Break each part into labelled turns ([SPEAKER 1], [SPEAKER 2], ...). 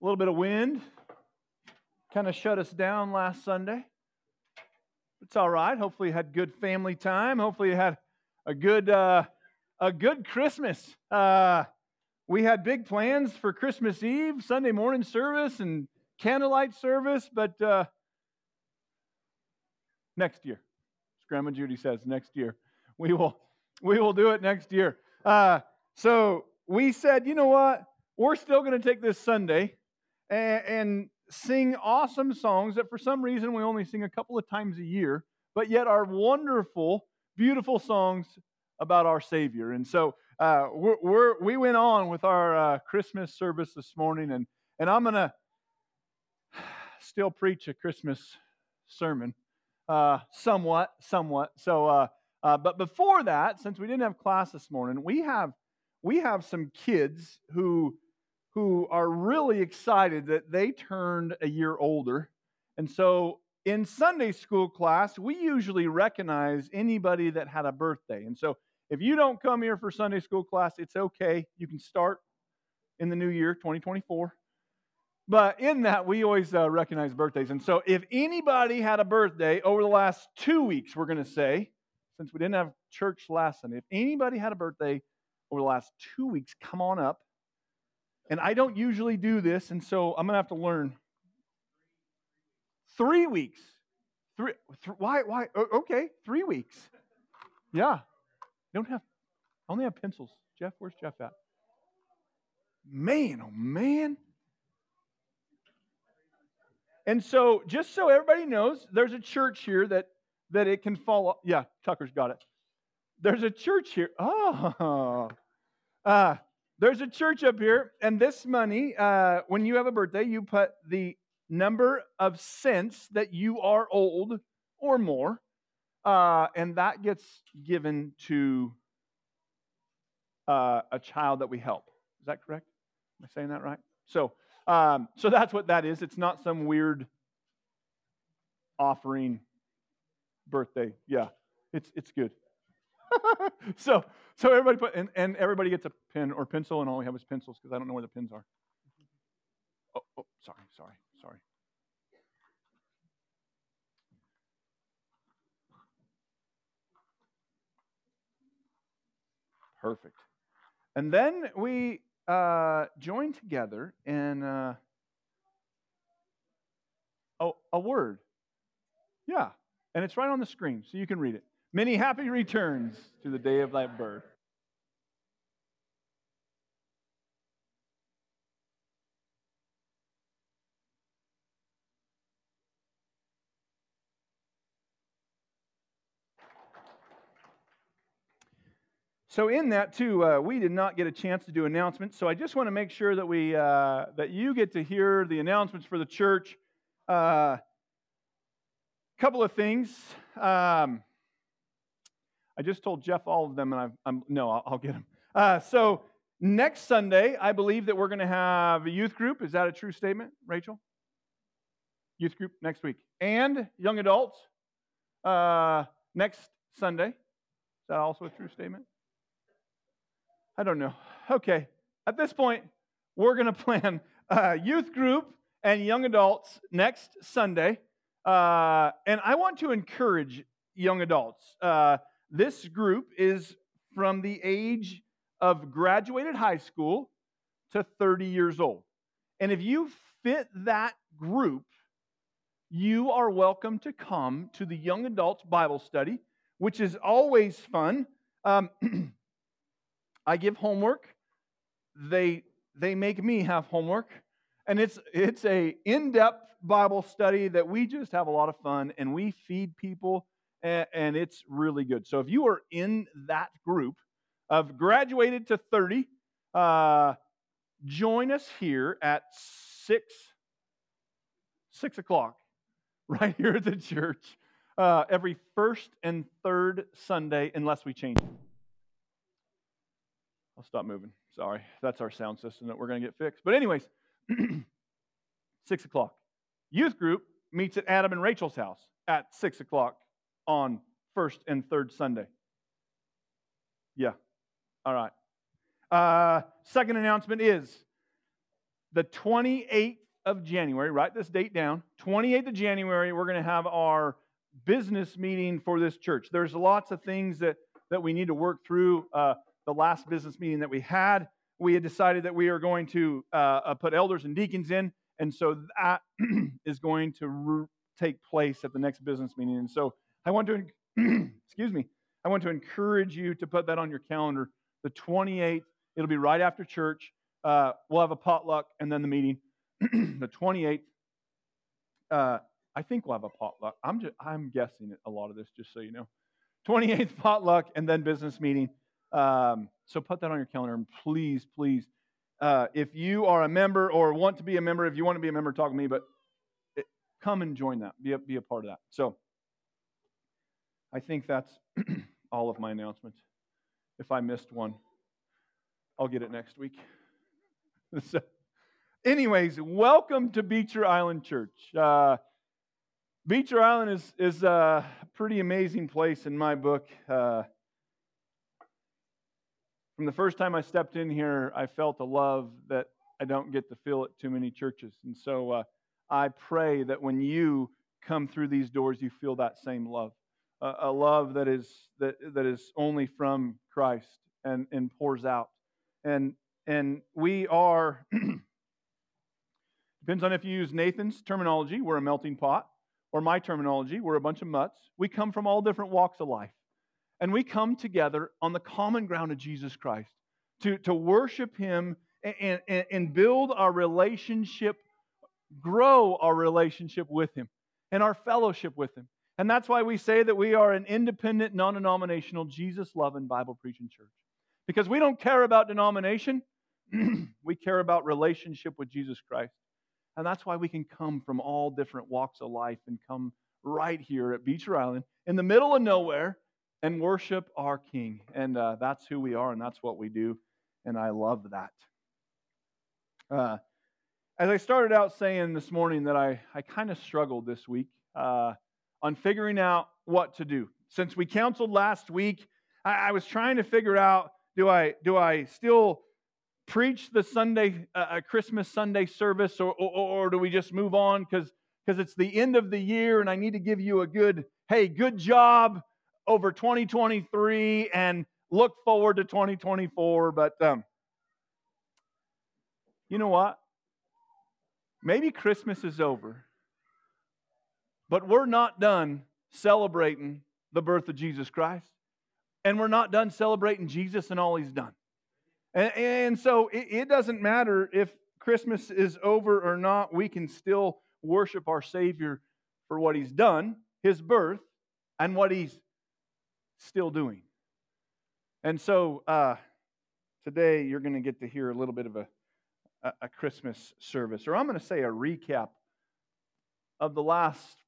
[SPEAKER 1] A little bit of wind kind of shut us down last Sunday. It's all right. Hopefully, you had good family time. Hopefully, you had a good uh, a good Christmas. Uh, we had big plans for Christmas Eve, Sunday morning service, and candlelight service, but uh, next year, as Grandma Judy says, next year we will we will do it next year. Uh, so we said, you know what? We're still going to take this Sunday and, and sing awesome songs that for some reason we only sing a couple of times a year, but yet are wonderful, beautiful songs about our Savior. And so uh, we're, we're, we went on with our uh, Christmas service this morning, and, and I'm going to still preach a Christmas sermon, uh, somewhat, somewhat. So, uh, uh, but before that, since we didn't have class this morning, we have we have some kids who who are really excited that they turned a year older, and so in Sunday school class, we usually recognize anybody that had a birthday, and so if you don't come here for Sunday school class, it's okay. You can start in the new year, 2024. But in that, we always uh, recognize birthdays. And so if anybody had a birthday over the last two weeks, we're going to say, since we didn't have church last Sunday, if anybody had a birthday over the last two weeks, come on up. And I don't usually do this, and so I'm going to have to learn. Three weeks. Three, th- why? Why? okay, three weeks. Yeah. don't have, I only have pencils. Jeff, where's Jeff at? Man, oh man. And so, just so everybody knows, there's a church here that that it can fall. Yeah, Tucker's got it. There's a church here. Oh, uh, there's a church up here, and this money, uh, when you have a birthday, you put the number of cents that you are old or more, uh, and that gets given to uh, a child that we help. Is that correct? Am I saying that right? So, um, so that's what that is. It's not some weird offering birthday. Yeah, it's it's good. so so everybody put and, and everybody gets a pen or pencil, and all we have is pencils because I don't know where the pens are. Oh, oh, sorry, sorry, sorry. Perfect. And then we uh, join together in uh, oh, a word. Yeah, and it's right on the screen, so you can read it. Many happy returns to the day of thy birth. So in that too, uh, we did not get a chance to do announcements. So I just want to make sure that we uh, that you get to hear the announcements for the church. A uh, couple of things. Um, I just told Jeff all of them, and I'm, I'm no, I'll, I'll, get them. Uh, so next Sunday, I believe that we're going to have a youth group. Is that a true statement, Rachel? Youth group next week, and young adults uh, next Sunday. Is that also a true statement? I don't know. Okay. At this point, we're going to plan a youth group and young adults next Sunday. Uh, and I want to encourage young adults. Uh, this group is from the age of graduated high school to 30 years old. And if you fit that group, you are welcome to come to the young adults Bible study, which is always fun. Um, I give homework. They they make me have homework, and it's it's a in-depth Bible study that we just have a lot of fun and we feed people, and, and it's really good. So if you are in that group of graduated to 30, uh, join us here at six six o'clock right here at the church uh, every first and third Sunday, unless we change. I'll stop moving. Sorry. That's our sound system that we're going to get fixed. But, anyways, six o'clock. Youth group meets at Adam and Rachel's house at six o'clock on first and third Sunday. Yeah. All right. Uh, second announcement is the 28th of January, write this date down. 28th of January, we're going to have our business meeting for this church. There's lots of things that, that we need to work through. Uh, the last business meeting that we had, we had decided that we are going to uh, uh put elders and deacons in, and so that is going to re- take place at the next business meeting. And so I want to, excuse me, I want to encourage you to put that on your calendar. The 28th, it'll be right after church. Uh, we'll have a potluck and then the meeting. the 28th, uh, I think we'll have a potluck. I'm just, I'm guessing a lot of this, just so you know. 28th potluck and then business meeting. Um, so put that on your calendar and please, please, uh, if you are a member or want to be a member, if you want to be a member, talk to me. But it, come and join that. Be a, be a part of that. So I think that's all of my announcements. If I missed one, I'll get it next week. so, anyways, welcome to Beecher Island Church. Uh, Beecher Island is, is a pretty amazing place in my book. Uh, from the first time I stepped in here, I felt a love that I don't get to feel at too many churches. And so uh, I pray that when you come through these doors, you feel that same love a, love that is, that, that is only from Christ and, and pours out. And, and we are, depends on if you use Nathan's terminology, we're a melting pot, or my terminology, we're a bunch of mutts. We come from all different walks of life. And we come together on the common ground of Jesus Christ to, to worship Him and, and, and build our relationship, grow our relationship with Him and our fellowship with Him. And that's why we say that we are an independent, non denominational, Jesus loving, Bible preaching church. Because we don't care about denomination, we care about relationship with Jesus Christ. And that's why we can come from all different walks of life and come right here at Beecher Island in the middle of nowhere and worship our King. And uh, that's who we are, and that's what we do. And I love that. Uh, as I started out saying this morning that I, I kind of struggled this week. Uh, on figuring out what to do. Since we counseled last week, I, I was trying to figure out do I, do I still preach the Sunday, uh, Christmas Sunday service, or, or, or do we just move on because because it's the end of the year and I need to give you a good, hey, good job over 2023 and look forward to 2024. But um, you know what? Maybe Christmas is over but we're not done celebrating the birth of Jesus Christ. And we're not done celebrating Jesus and all he's done. And, and so it, it doesn't matter if Christmas is over or not, we can still worship our Savior for what he's done, his birth, and what he's still doing. And so uh, today you're going to get to hear a little bit of a, a Christmas service, or I'm going to say a recap of the last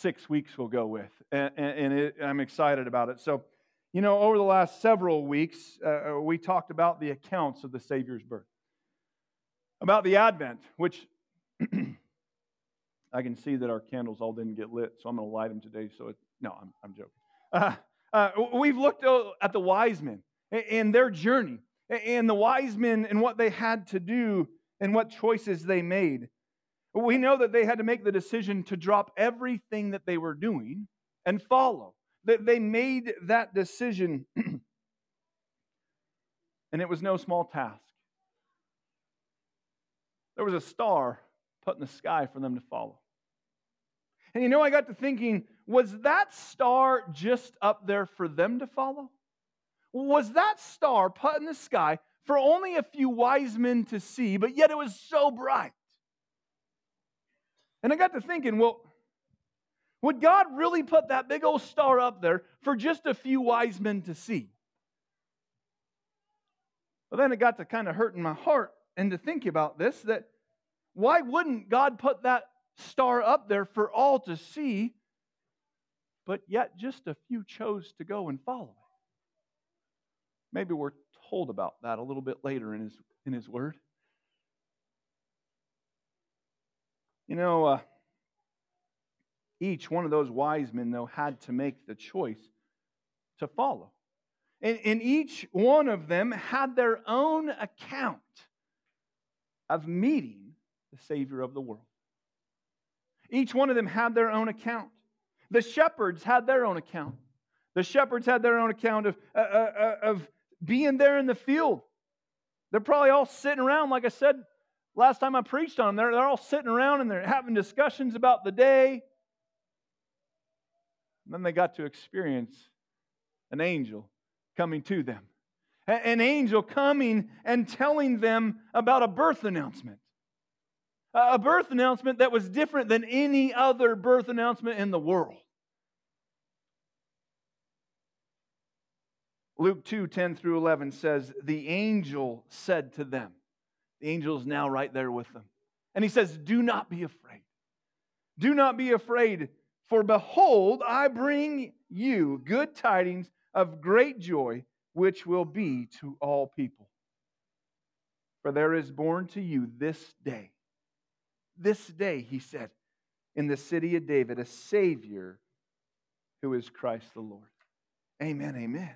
[SPEAKER 1] six weeks we'll go with. And, and it, I'm excited about it. So, you know, over the last several weeks, uh, uh, we talked about the accounts of the Savior's birth, about the Advent, which I can see that our candles all didn't get lit, so I'm going to light them today. So, it, no, I'm, I'm joking. Uh, uh, we've looked at the wise men and their journey, and the wise men and what they had to do and what choices they made. We know that they had to make the decision to drop everything that they were doing and follow. That they made that decision, and it was no small task. There was a star put in the sky for them to follow. And you know, I got to thinking, was that star just up there for them to follow? Was that star put in the sky for only a few wise men to see, but yet it was so bright? And I got to thinking, well, would God really put that big old star up there for just a few wise men to see? Well, then it got to kind of hurt in my heart and to think about this that why wouldn't God put that star up there for all to see, but yet just a few chose to go and follow it? Maybe we're told about that a little bit later in his, in his word. You know, uh, each one of those wise men, though, had to make the choice to follow. And, and each one of them had their own account of meeting the Savior of the world. Each one of them had their own account. The shepherds had their own account. The shepherds had their own account of, uh, uh, uh, of being there in the field. They're probably all sitting around, like I said last time I preached on them. They're, they're all sitting around and they're having discussions about the day. And then they got to experience an angel coming to them. An angel coming and telling them about a birth announcement. A birth announcement that was different than any other birth announcement in the world. Luke 2 10 through 11 says, The angel said to them, The angel is now right there with them. And he says, Do not be afraid. Do not be afraid, for behold, I bring you good tidings of great joy, which will be to all people. For there is born to you this day this day, he said, in the city of David, a Savior who is Christ the Lord. Amen, amen.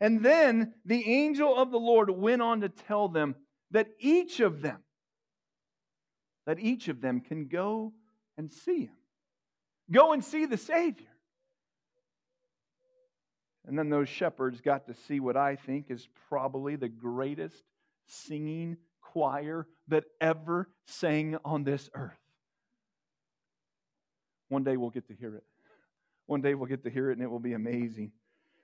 [SPEAKER 1] And then the angel of the Lord went on to tell them that each of them, that each of them can go and see him. Go and see the Savior. And then those shepherds got to see what I think is probably the greatest singing choir that ever sang on this earth. One day we'll get to hear it. One day we'll get to hear it and it will be amazing.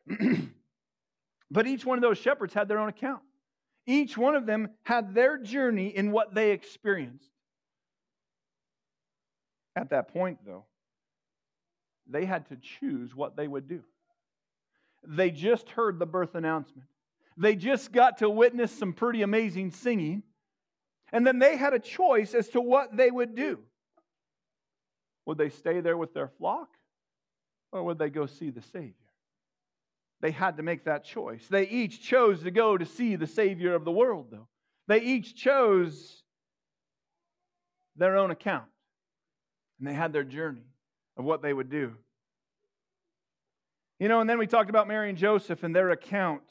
[SPEAKER 1] but each one of those shepherds had their own account. Each one of them had their journey in what they experienced. At that point, though, they had to choose what they would do. They just heard the birth announcement. They just got to witness some pretty amazing singing. And then they had a choice as to what they would do. Would they stay there with their flock or would they go see the Savior? They had to make that choice. They each chose to go to see the Savior of the world, though. They each chose their own account. And they had their journey of what they would do. You know, and then we talked about Mary and Joseph and their account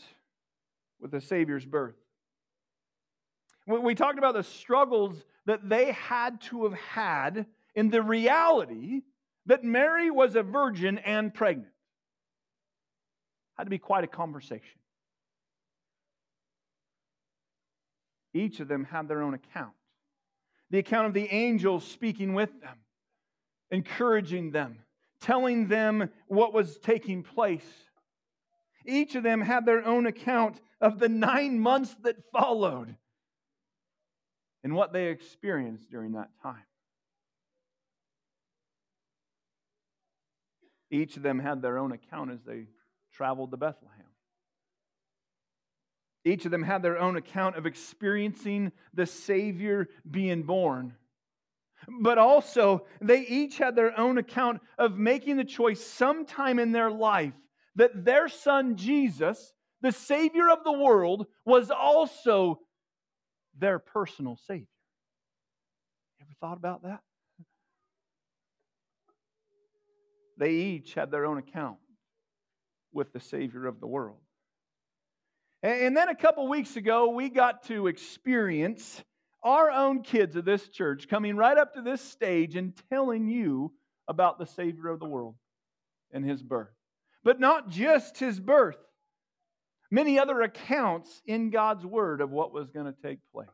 [SPEAKER 1] with the Savior's birth. We talked about the struggles that they had to have had in the reality that Mary was a virgin and pregnant. Had to be quite a conversation. Each of them had their own account. The account of the angels speaking with them, encouraging them, telling them what was taking place. Each of them had their own account of the nine months that followed and what they experienced during that time. Each of them had their own account as they traveled to Bethlehem. Each of them had their own account of experiencing the Savior being born. But also, they each had their own account of making the choice sometime in their life that their son Jesus, the Savior of the world, was also their personal Savior. Ever thought about that? They each had their own account with the Savior of the world. And then a couple weeks ago, we got to experience our own kids of this church coming right up to this stage and telling you about the Savior of the world and his birth. But not just his birth, many other accounts in God's Word of what was going to take place.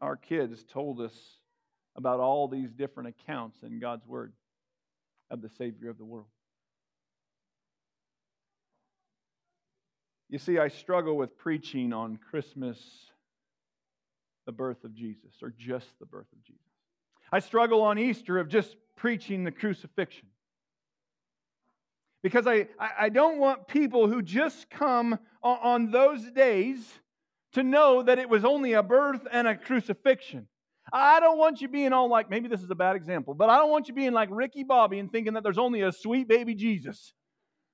[SPEAKER 1] Our kids told us about all these different accounts in God's Word of the Savior of the world. You see, I struggle with preaching on Christmas, the birth of Jesus, or just the birth of Jesus. I struggle on Easter of just preaching the crucifixion. Because I, I don't want people who just come on those days to know that it was only a birth and a crucifixion. I don't want you being all like, maybe this is a bad example, but I don't want you being like Ricky Bobby and thinking that there's only a sweet baby Jesus.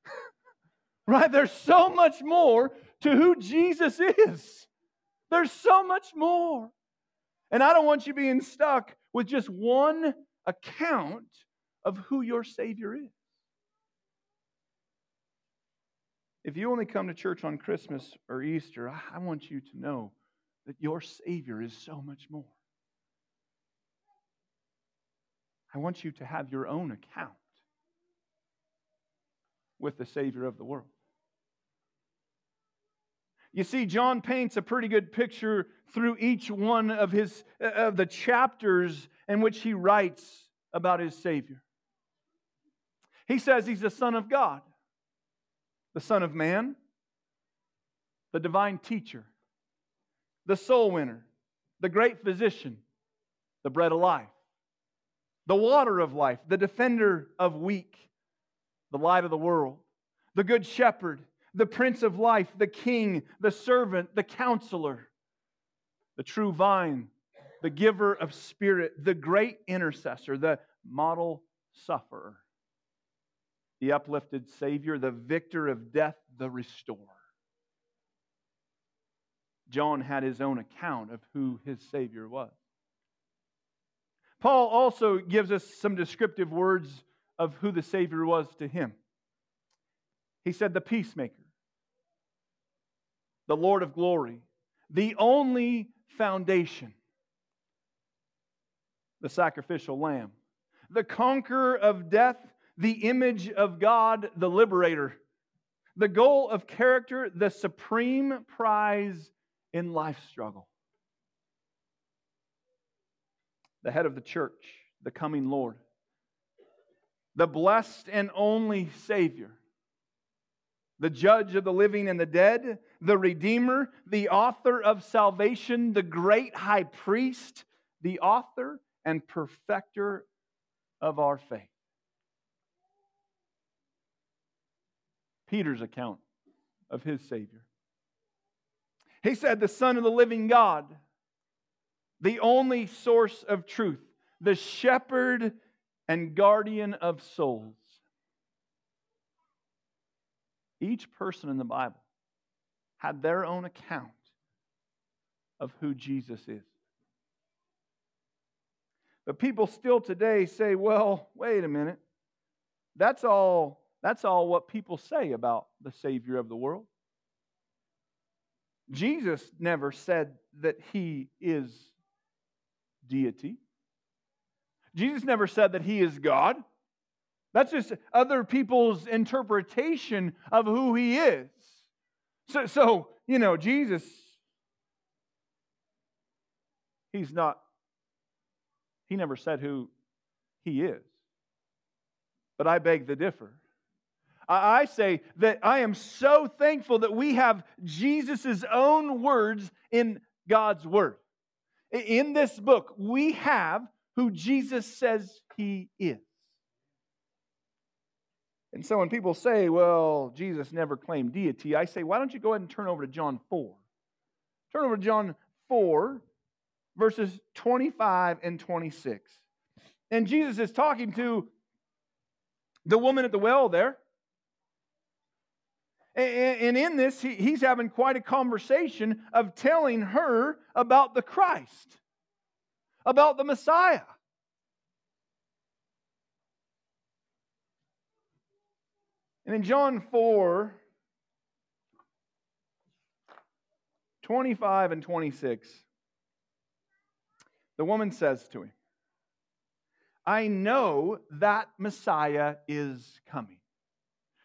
[SPEAKER 1] right? There's so much more to who Jesus is. There's so much more. And I don't want you being stuck with just one account of who your Savior is. If you only come to church on Christmas or Easter, I want you to know that your Savior is so much more. I want you to have your own account with the Savior of the world. You see, John paints a pretty good picture through each one of, his, uh, of the chapters in which he writes about his Savior. He says he's the Son of God, the Son of Man, the divine teacher, the soul winner, the great physician, the bread of life, the water of life, the defender of weak, the light of the world, the good shepherd, the prince of life, the king, the servant, the counselor, the true vine, the giver of spirit, the great intercessor, the model sufferer, the uplifted savior, the victor of death, the restorer. John had his own account of who his savior was. Paul also gives us some descriptive words of who the savior was to him. He said, the peacemaker the Lord of glory, the only foundation, the sacrificial lamb, the conqueror of death, the image of God, the liberator, the goal of character, the supreme prize in life struggle, the head of the church, the coming Lord, the blessed and only Savior the judge of the living and the dead, the Redeemer, the author of salvation, the great high priest, the author and perfecter of our faith. Peter's account of his Savior. He said, The Son of the living God, the only source of truth, the shepherd and guardian of souls each person in the Bible had their own account of who Jesus is. But people still today say, well, wait a minute. That's all, that's all what people say about the Savior of the world. Jesus never said that he is deity. Jesus never said that he is God. That's just other people's interpretation of who he is. So, so you know, Jesus, he's not, he never said who he is. But I beg to differ. I say that I am so thankful that we have Jesus' own words in God's Word. In this book, we have who Jesus says he is. And so when people say, well, Jesus never claimed deity, I say, why don't you go ahead and turn over to John 4? Turn over to John 4, verses 25 and 26. And Jesus is talking to the woman at the well there. And in this, he's having quite a conversation of telling her about the Christ, about the Messiah. And in John 4, 25 and 26, the woman says to him, I know that Messiah is coming.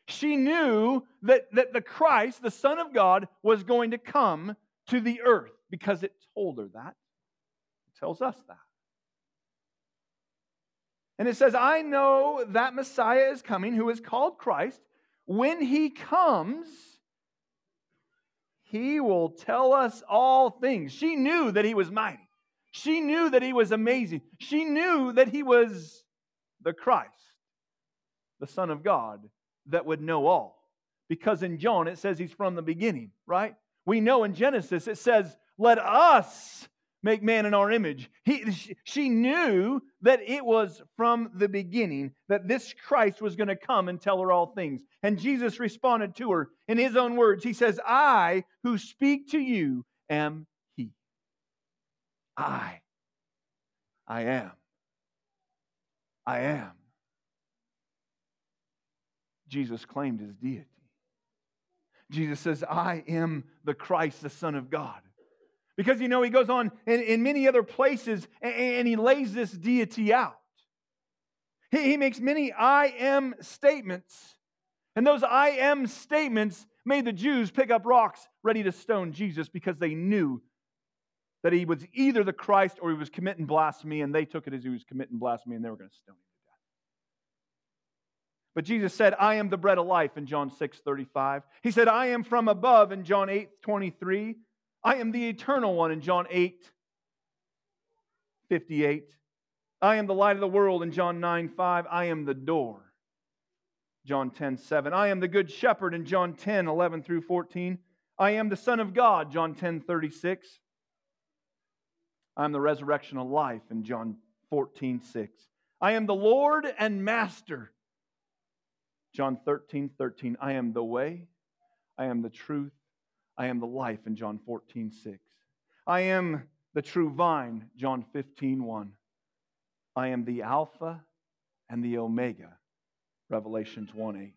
[SPEAKER 1] She knew that, that the Christ, the Son of God, was going to come to the earth because it told her that. It tells us that. And it says, I know that Messiah is coming, who is called Christ. When he comes, he will tell us all things. She knew that he was mighty. She knew that he was amazing. She knew that he was the Christ, the Son of God, that would know all. Because in John it says he's from the beginning, right? We know in Genesis it says, Let us make man in our image. He, she knew that it was from the beginning that this Christ was going to come and tell her all things. And Jesus responded to her in his own words. He says, I who speak to you am he. I. I am. I am. Jesus claimed his deity. Jesus says, I am the Christ, the Son of God. Because you know, he goes on in, in many other places and, and, he lays this deity out. He, he makes many I am statements. And those I am statements made the Jews pick up rocks ready to stone Jesus because they knew that he was either the Christ or he was committing blasphemy, and they took it as he was committing blasphemy and they were going to stone him. But Jesus said, I am the bread of life in John 6 35. He said, I am from above in John 8 23. I am the eternal one in John 8 58. I am the light of the world in John 9 5. I am the door. John 10 7. I am the good shepherd in John 10 11 through 14. I am the Son of God, John 10 36. I am the resurrection of life in John 14 6. I am the Lord and Master, John 13 13. I am the way, I am the truth, I am the life in John 14 6. I am the true vine, John 15 1. I am the Alpha and the Omega, Revelations 1 8.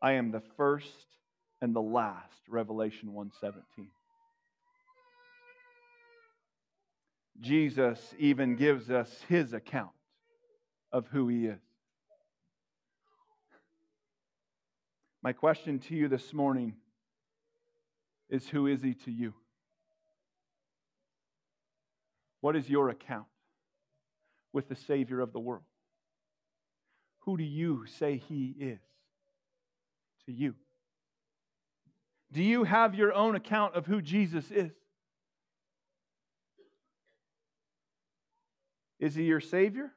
[SPEAKER 1] I am the first and the last, Revelation 1 17. Jesus even gives us his account of who he is. My question to you this morning is Who is he to you? What is your account with the Savior of the world? Who do you say he is to you? Do you have your own account of who Jesus is? Is he your Savior?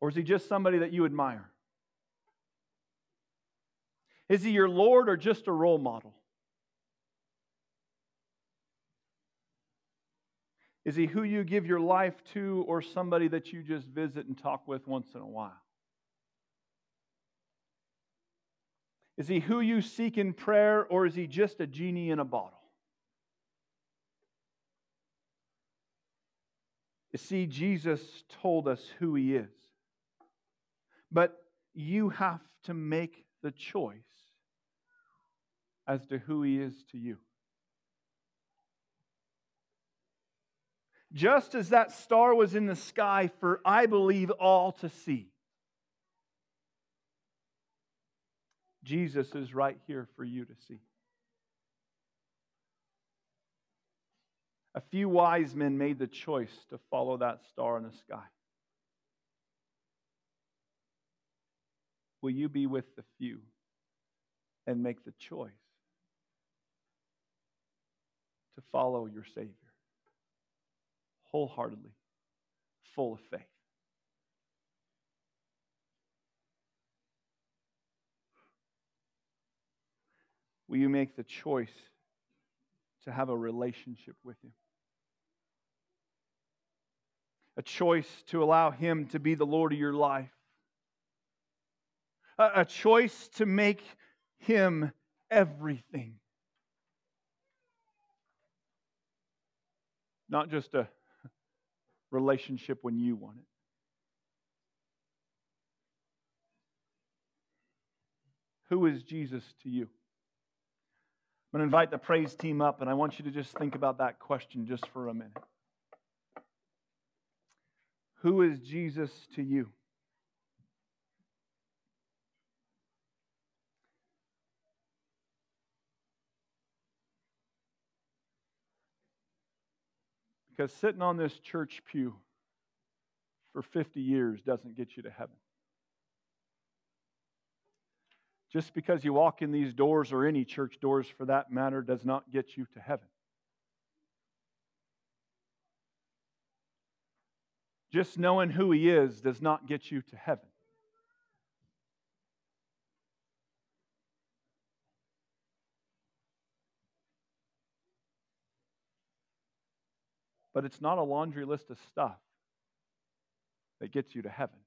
[SPEAKER 1] Or is he just somebody that you admire? Is he your Lord or just a role model? Is he who you give your life to or somebody that you just visit and talk with once in a while? Is he who you seek in prayer or is he just a genie in a bottle? You see, Jesus told us who he is. But you have to make the choice as to who he is to you. Just as that star was in the sky for, I believe, all to see, Jesus is right here for you to see. A few wise men made the choice to follow that star in the sky. Will you be with the few and make the choice to follow your Savior wholeheartedly, full of faith? Will you make the choice to have a relationship with Him? a choice to allow Him to be the Lord of your life, a, a choice to make Him everything. Not just a relationship when you want it. Who is Jesus to you? I'm going to invite the praise team up, and I want you to just think about that question just for a minute. Who is Jesus to you? Because sitting on this church pew for 50 years doesn't get you to heaven. Just because you walk in these doors or any church doors for that matter does not get you to heaven. Just knowing who He is does not get you to heaven. But it's not a laundry list of stuff that gets you to heaven.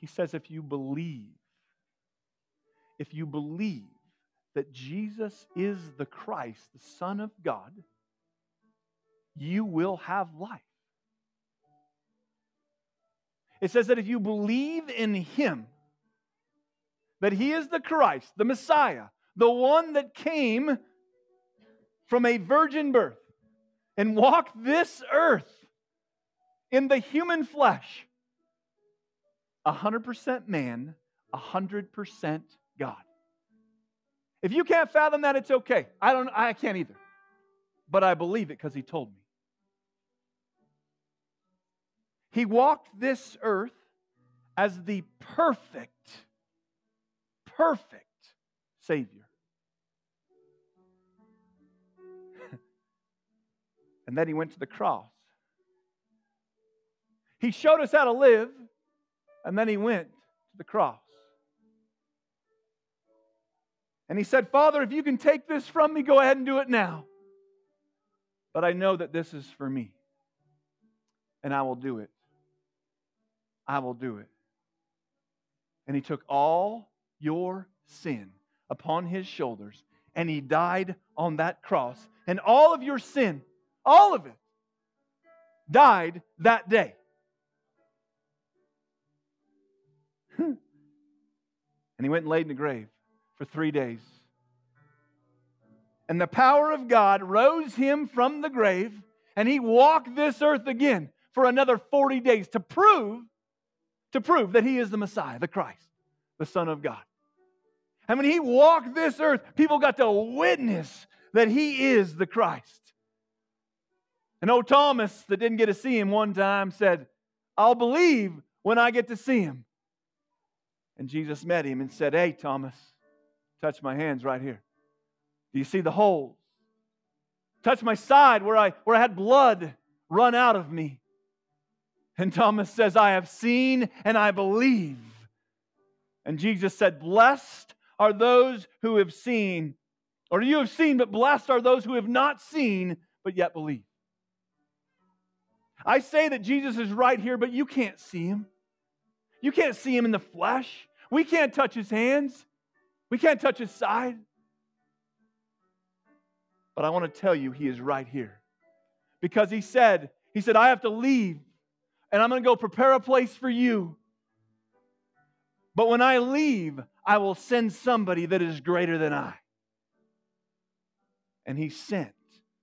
[SPEAKER 1] He says, if you believe, if you believe that Jesus is the Christ, the Son of God, you will have life. It says that if you believe in Him, that He is the Christ, the Messiah, the one that came from a virgin birth and walk this earth in the human flesh, 100% man, 100% God. If you can't fathom that, it's okay. I don't I can't either. But I believe it because he told me. He walked this earth as the perfect, perfect Savior. And then he went to the cross. He showed us how to live, and then he went to the cross. And he said, Father, if you can take this from me, go ahead and do it now. But I know that this is for me, and I will do it. I will do it. And he took all your sin upon his shoulders, and he died on that cross. And all of your sin, all of it, died that day. and he went and laid in the grave for three days. And the power of God rose him from the grave, and he walked this earth again for another 40 days to prove to prove that he is the Messiah, the Christ, the Son of God. And when he walked this earth, people got to witness that he is the Christ. And old Thomas, that didn't get to see him one time, said, I'll believe when I get to see him. And Jesus met him and said, Hey, Thomas, touch my hands right here. Do you see the holes? Touch my side where I, where I had blood run out of me. And Thomas says, I have seen and I believe. And Jesus said, Blessed are those who have seen, or you have seen, but blessed are those who have not seen, but yet believe. I say that Jesus is right here, but you can't see him. You can't see him in the flesh. We can't touch his hands. We can't touch his side. But I want to tell you, he is right here. Because he said, he said, I have to leave and I'm going to go prepare a place for you. But when I leave, I will send somebody that is greater than I. And he sent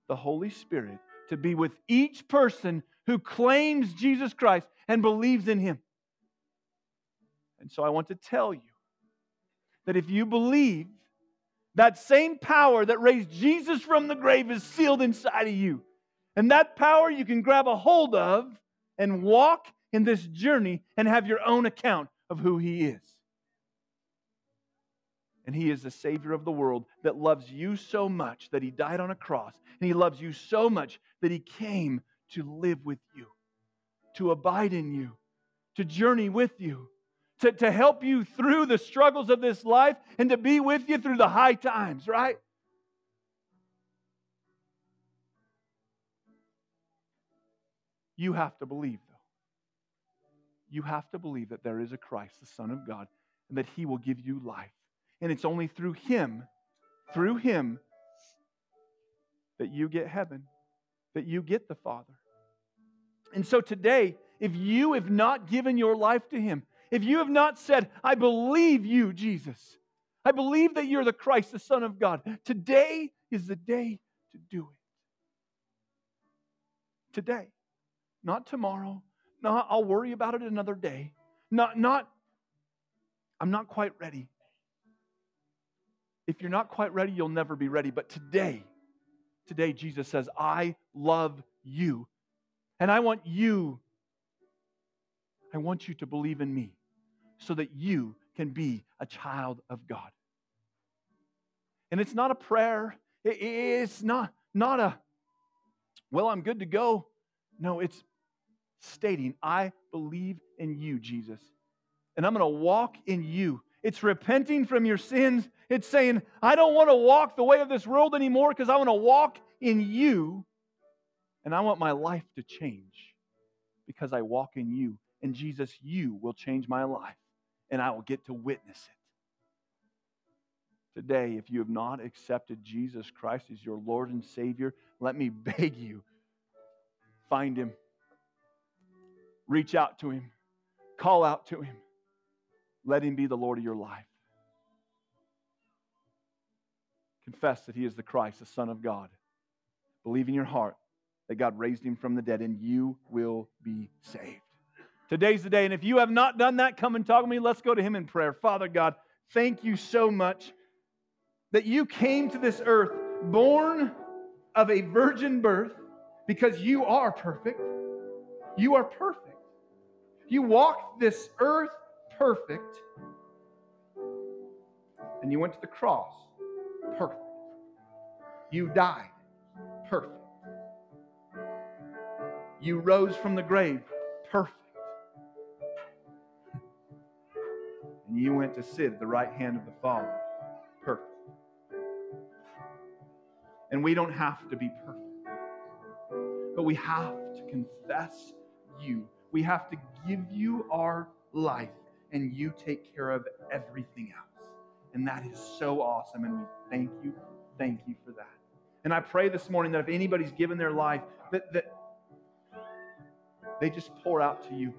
[SPEAKER 1] the Holy Spirit to be with each person who claims Jesus Christ and believes in him. And so I want to tell you that if you believe, that same power that raised Jesus from the grave is sealed inside of you. And that power you can grab a hold of and walk in this journey and have your own account of who He is. And He is the Savior of the world that loves you so much that He died on a cross. And He loves you so much that He came to live with you, to abide in you, to journey with you, to, to help you through the struggles of this life, and to be with you through the high times, right? You have to believe, though. You have to believe that there is a Christ, the Son of God, and that He will give you life. And it's only through Him, through Him, that you get heaven, that you get the Father. And so today, if you have not given your life to Him, if you have not said, I believe you, Jesus, I believe that you're the Christ, the Son of God, today is the day to do it. Today. Not tomorrow. Not I'll worry about it another day. Not, not, I'm not quite ready. If you're not quite ready, you'll never be ready. But today, today, Jesus says, I love you. And I want you, I want you to believe in me so that you can be a child of God. And it's not a prayer. It's not, not a, well, I'm good to go. No, it's stating, I believe in you, Jesus. And I'm going to walk in you. It's repenting from your sins. It's saying, I don't want to walk the way of this world anymore because I want to walk in you. And I want my life to change because I walk in you. And Jesus, you will change my life. And I will get to witness it. Today, if you have not accepted Jesus Christ as your Lord and Savior, let me beg you find Him Reach out to Him, call out to Him. Let Him be the Lord of your life. Confess that He is the Christ, the Son of God, Believe in your heart that God raised him from the dead, and you will be saved. Today's the day. And if you have not done that, come and talk to me. Let's go to him in prayer. Father God, thank you so much that you came to this earth born of a virgin birth because you are perfect. You are perfect. You walked this earth perfect, and you went to the cross perfect. You died perfect. You rose from the grave perfect. And you went to sit at the right hand of the Father perfect. And we don't have to be perfect, but we have to confess you. We have to give you our life, and you take care of everything else. And that is so awesome. And we thank you, thank you for that. And I pray this morning that if anybody's given their life, that, that they just pour out to you.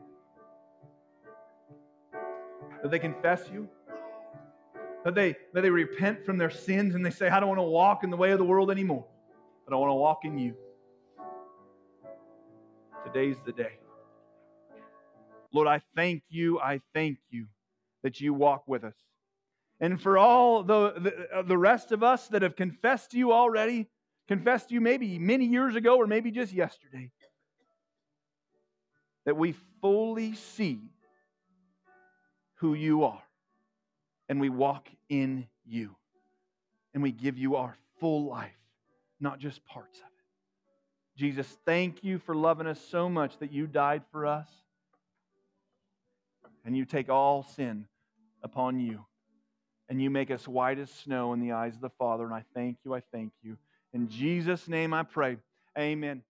[SPEAKER 1] That they confess you. That they, that they repent from their sins and they say, I don't want to walk in the way of the world anymore, but I want to walk in you. Today's the day. Lord, I thank you. I thank you that you walk with us. And for all the, the, uh, the rest of us that have confessed to you already, confessed to you maybe many years ago or maybe just yesterday, that we fully see who you are and we walk in you and we give you our full life, not just parts of it. Jesus, thank you for loving us so much that you died for us and you take all sin upon you and you make us white as snow in the eyes of the Father. And I thank you, I thank you. In Jesus' name I pray. Amen.